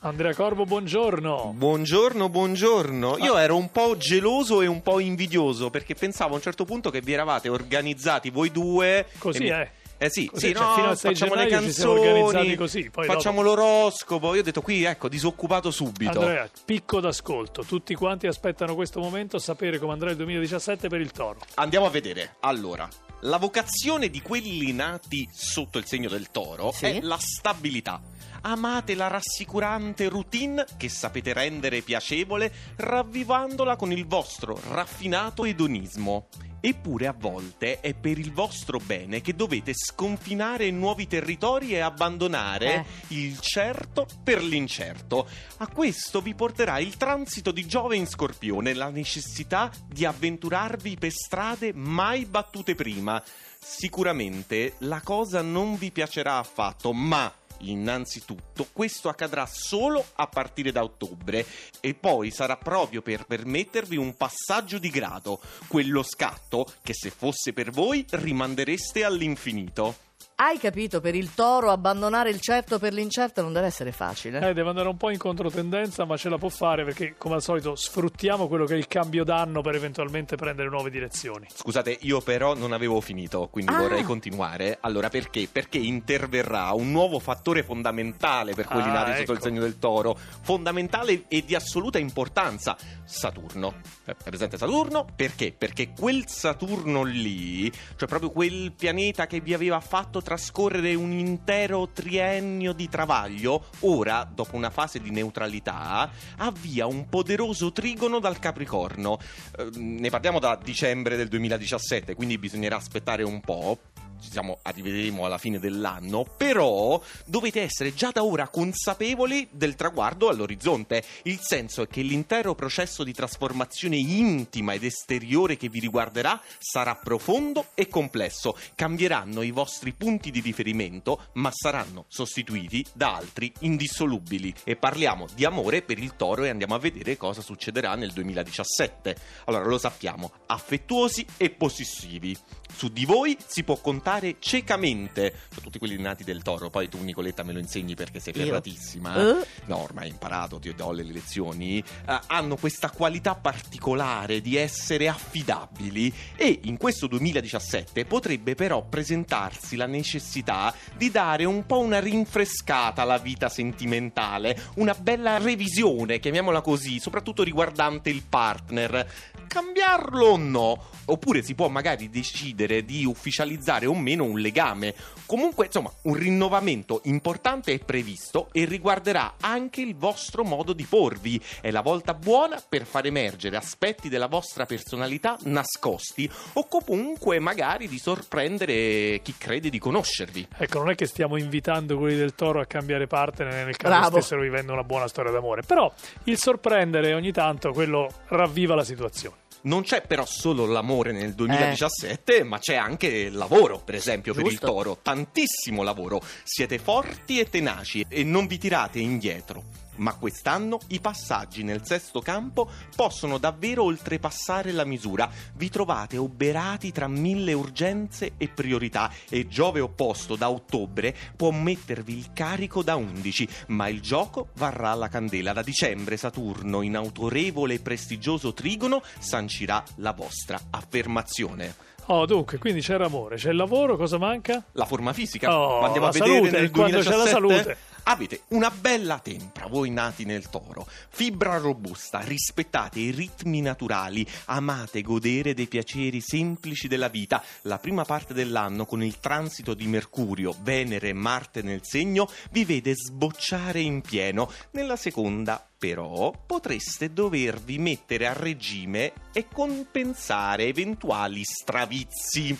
Andrea Corvo, buongiorno. Buongiorno, buongiorno. Io ero un po' geloso e un po' invidioso perché pensavo a un certo punto che vi eravate organizzati voi due. Così mi- è. Eh sì, Così, sì, cioè, no, fino al 6 facciamo le canzoni, così, poi facciamo l'oroscopo. Io ho detto qui, ecco, disoccupato subito. Andrea, picco d'ascolto. Tutti quanti aspettano questo momento, sapere come andrà il 2017 per il Toro. Andiamo a vedere. Allora, la vocazione di quelli nati sotto il segno del toro Sì. è la stabilità. Amate la rassicurante routine che sapete rendere piacevole, ravvivandola con il vostro raffinato edonismo. Eppure a volte è per il vostro bene che dovete sconfinare nuovi territori e abbandonare il certo per l'incerto. A questo vi porterà il transito di Giove in Scorpione, la necessità di avventurarvi per strade mai battute prima. Sicuramente la cosa non vi piacerà affatto, ma innanzitutto questo accadrà solo a partire da ottobre e poi sarà proprio per permettervi un passaggio di grado, quello scatto che se fosse per voi rimandereste all'infinito. Hai capito, per il toro abbandonare il certo per l'incerto non deve essere facile. Eh, deve andare un po' in controtendenza, ma ce la può fare perché, come al solito, sfruttiamo quello che è il cambio d'anno per eventualmente prendere nuove direzioni. Scusate, io però non avevo finito, quindi Ah. vorrei continuare. Allora, perché? Perché interverrà un nuovo fattore fondamentale per quelli Ah, nati sotto il ecco. segno del toro, fondamentale e di assoluta importanza, Saturno. Eh, È presente Saturno? Perché? Perché quel Saturno lì, cioè proprio quel pianeta che vi aveva fatto trascorrere un intero triennio di travaglio, ora, dopo una fase di neutralità, avvia un poderoso trigono dal Capricorno. Eh, ne parliamo da dicembre del 2017, quindi bisognerà aspettare un po'. Ci siamo, arriveremo alla fine dell'anno, però dovete essere già da ora consapevoli del traguardo all'orizzonte. Il senso è che l'intero processo di trasformazione intima ed esteriore che vi riguarderà sarà profondo e complesso. Cambieranno i vostri punti di riferimento, ma saranno sostituiti da altri indissolubili. E parliamo di amore per il toro e andiamo a vedere cosa succederà nel 2017. Allora, lo sappiamo, affettuosi e possessivi. Su di voi si può contare ciecamente. Su tutti quelli nati del toro, poi tu Nicoletta me lo insegni perché sei ferratissima. Eh? No, ormai hai imparato, ti do le lezioni. eh, hanno questa qualità particolare di essere affidabili e in questo 2017 potrebbe però presentarsi la necessità di dare un po' una rinfrescata alla vita sentimentale, una bella revisione, chiamiamola così, soprattutto riguardante il partner. Cambiarlo o no? Oppure si può magari decidere di ufficializzare o meno un legame. Comunque, insomma, un rinnovamento importante è previsto e riguarderà anche il vostro modo di porvi. È la volta buona per far emergere aspetti della vostra personalità nascosti o comunque magari di sorprendere chi crede di conoscervi. Ecco, non è che stiamo invitando quelli del Toro a cambiare partner nel caso Bravo. stessero vivendo una buona storia d'amore, però il sorprendere ogni tanto quello ravviva la situazione. Non c'è però solo l'amore nel 2017, ma c'è anche il lavoro, per esempio, per il Giusto. toro. Tantissimo lavoro. Siete forti e tenaci e non vi tirate indietro. Ma quest'anno i passaggi nel sesto campo possono davvero oltrepassare la misura. Vi trovate oberati tra mille urgenze e priorità e Giove opposto da ottobre può mettervi il carico da 11, ma il gioco varrà la candela. Da dicembre Saturno, in autorevole e prestigioso trigono, sancirà la vostra affermazione. Oh, dunque, quindi c'è l'amore, c'è il lavoro, cosa manca? La forma fisica, Oh, andiamo a vedere salute, nel quando c'è la 2017. salute. Avete una bella tempra, voi nati nel toro, fibra robusta, rispettate i ritmi naturali, amate godere dei piaceri semplici della vita. La prima parte dell'anno, con il transito di Mercurio, Venere e Marte nel segno, vi vede sbocciare in pieno. Nella seconda, però, potreste dovervi mettere a regime e compensare eventuali stravizi.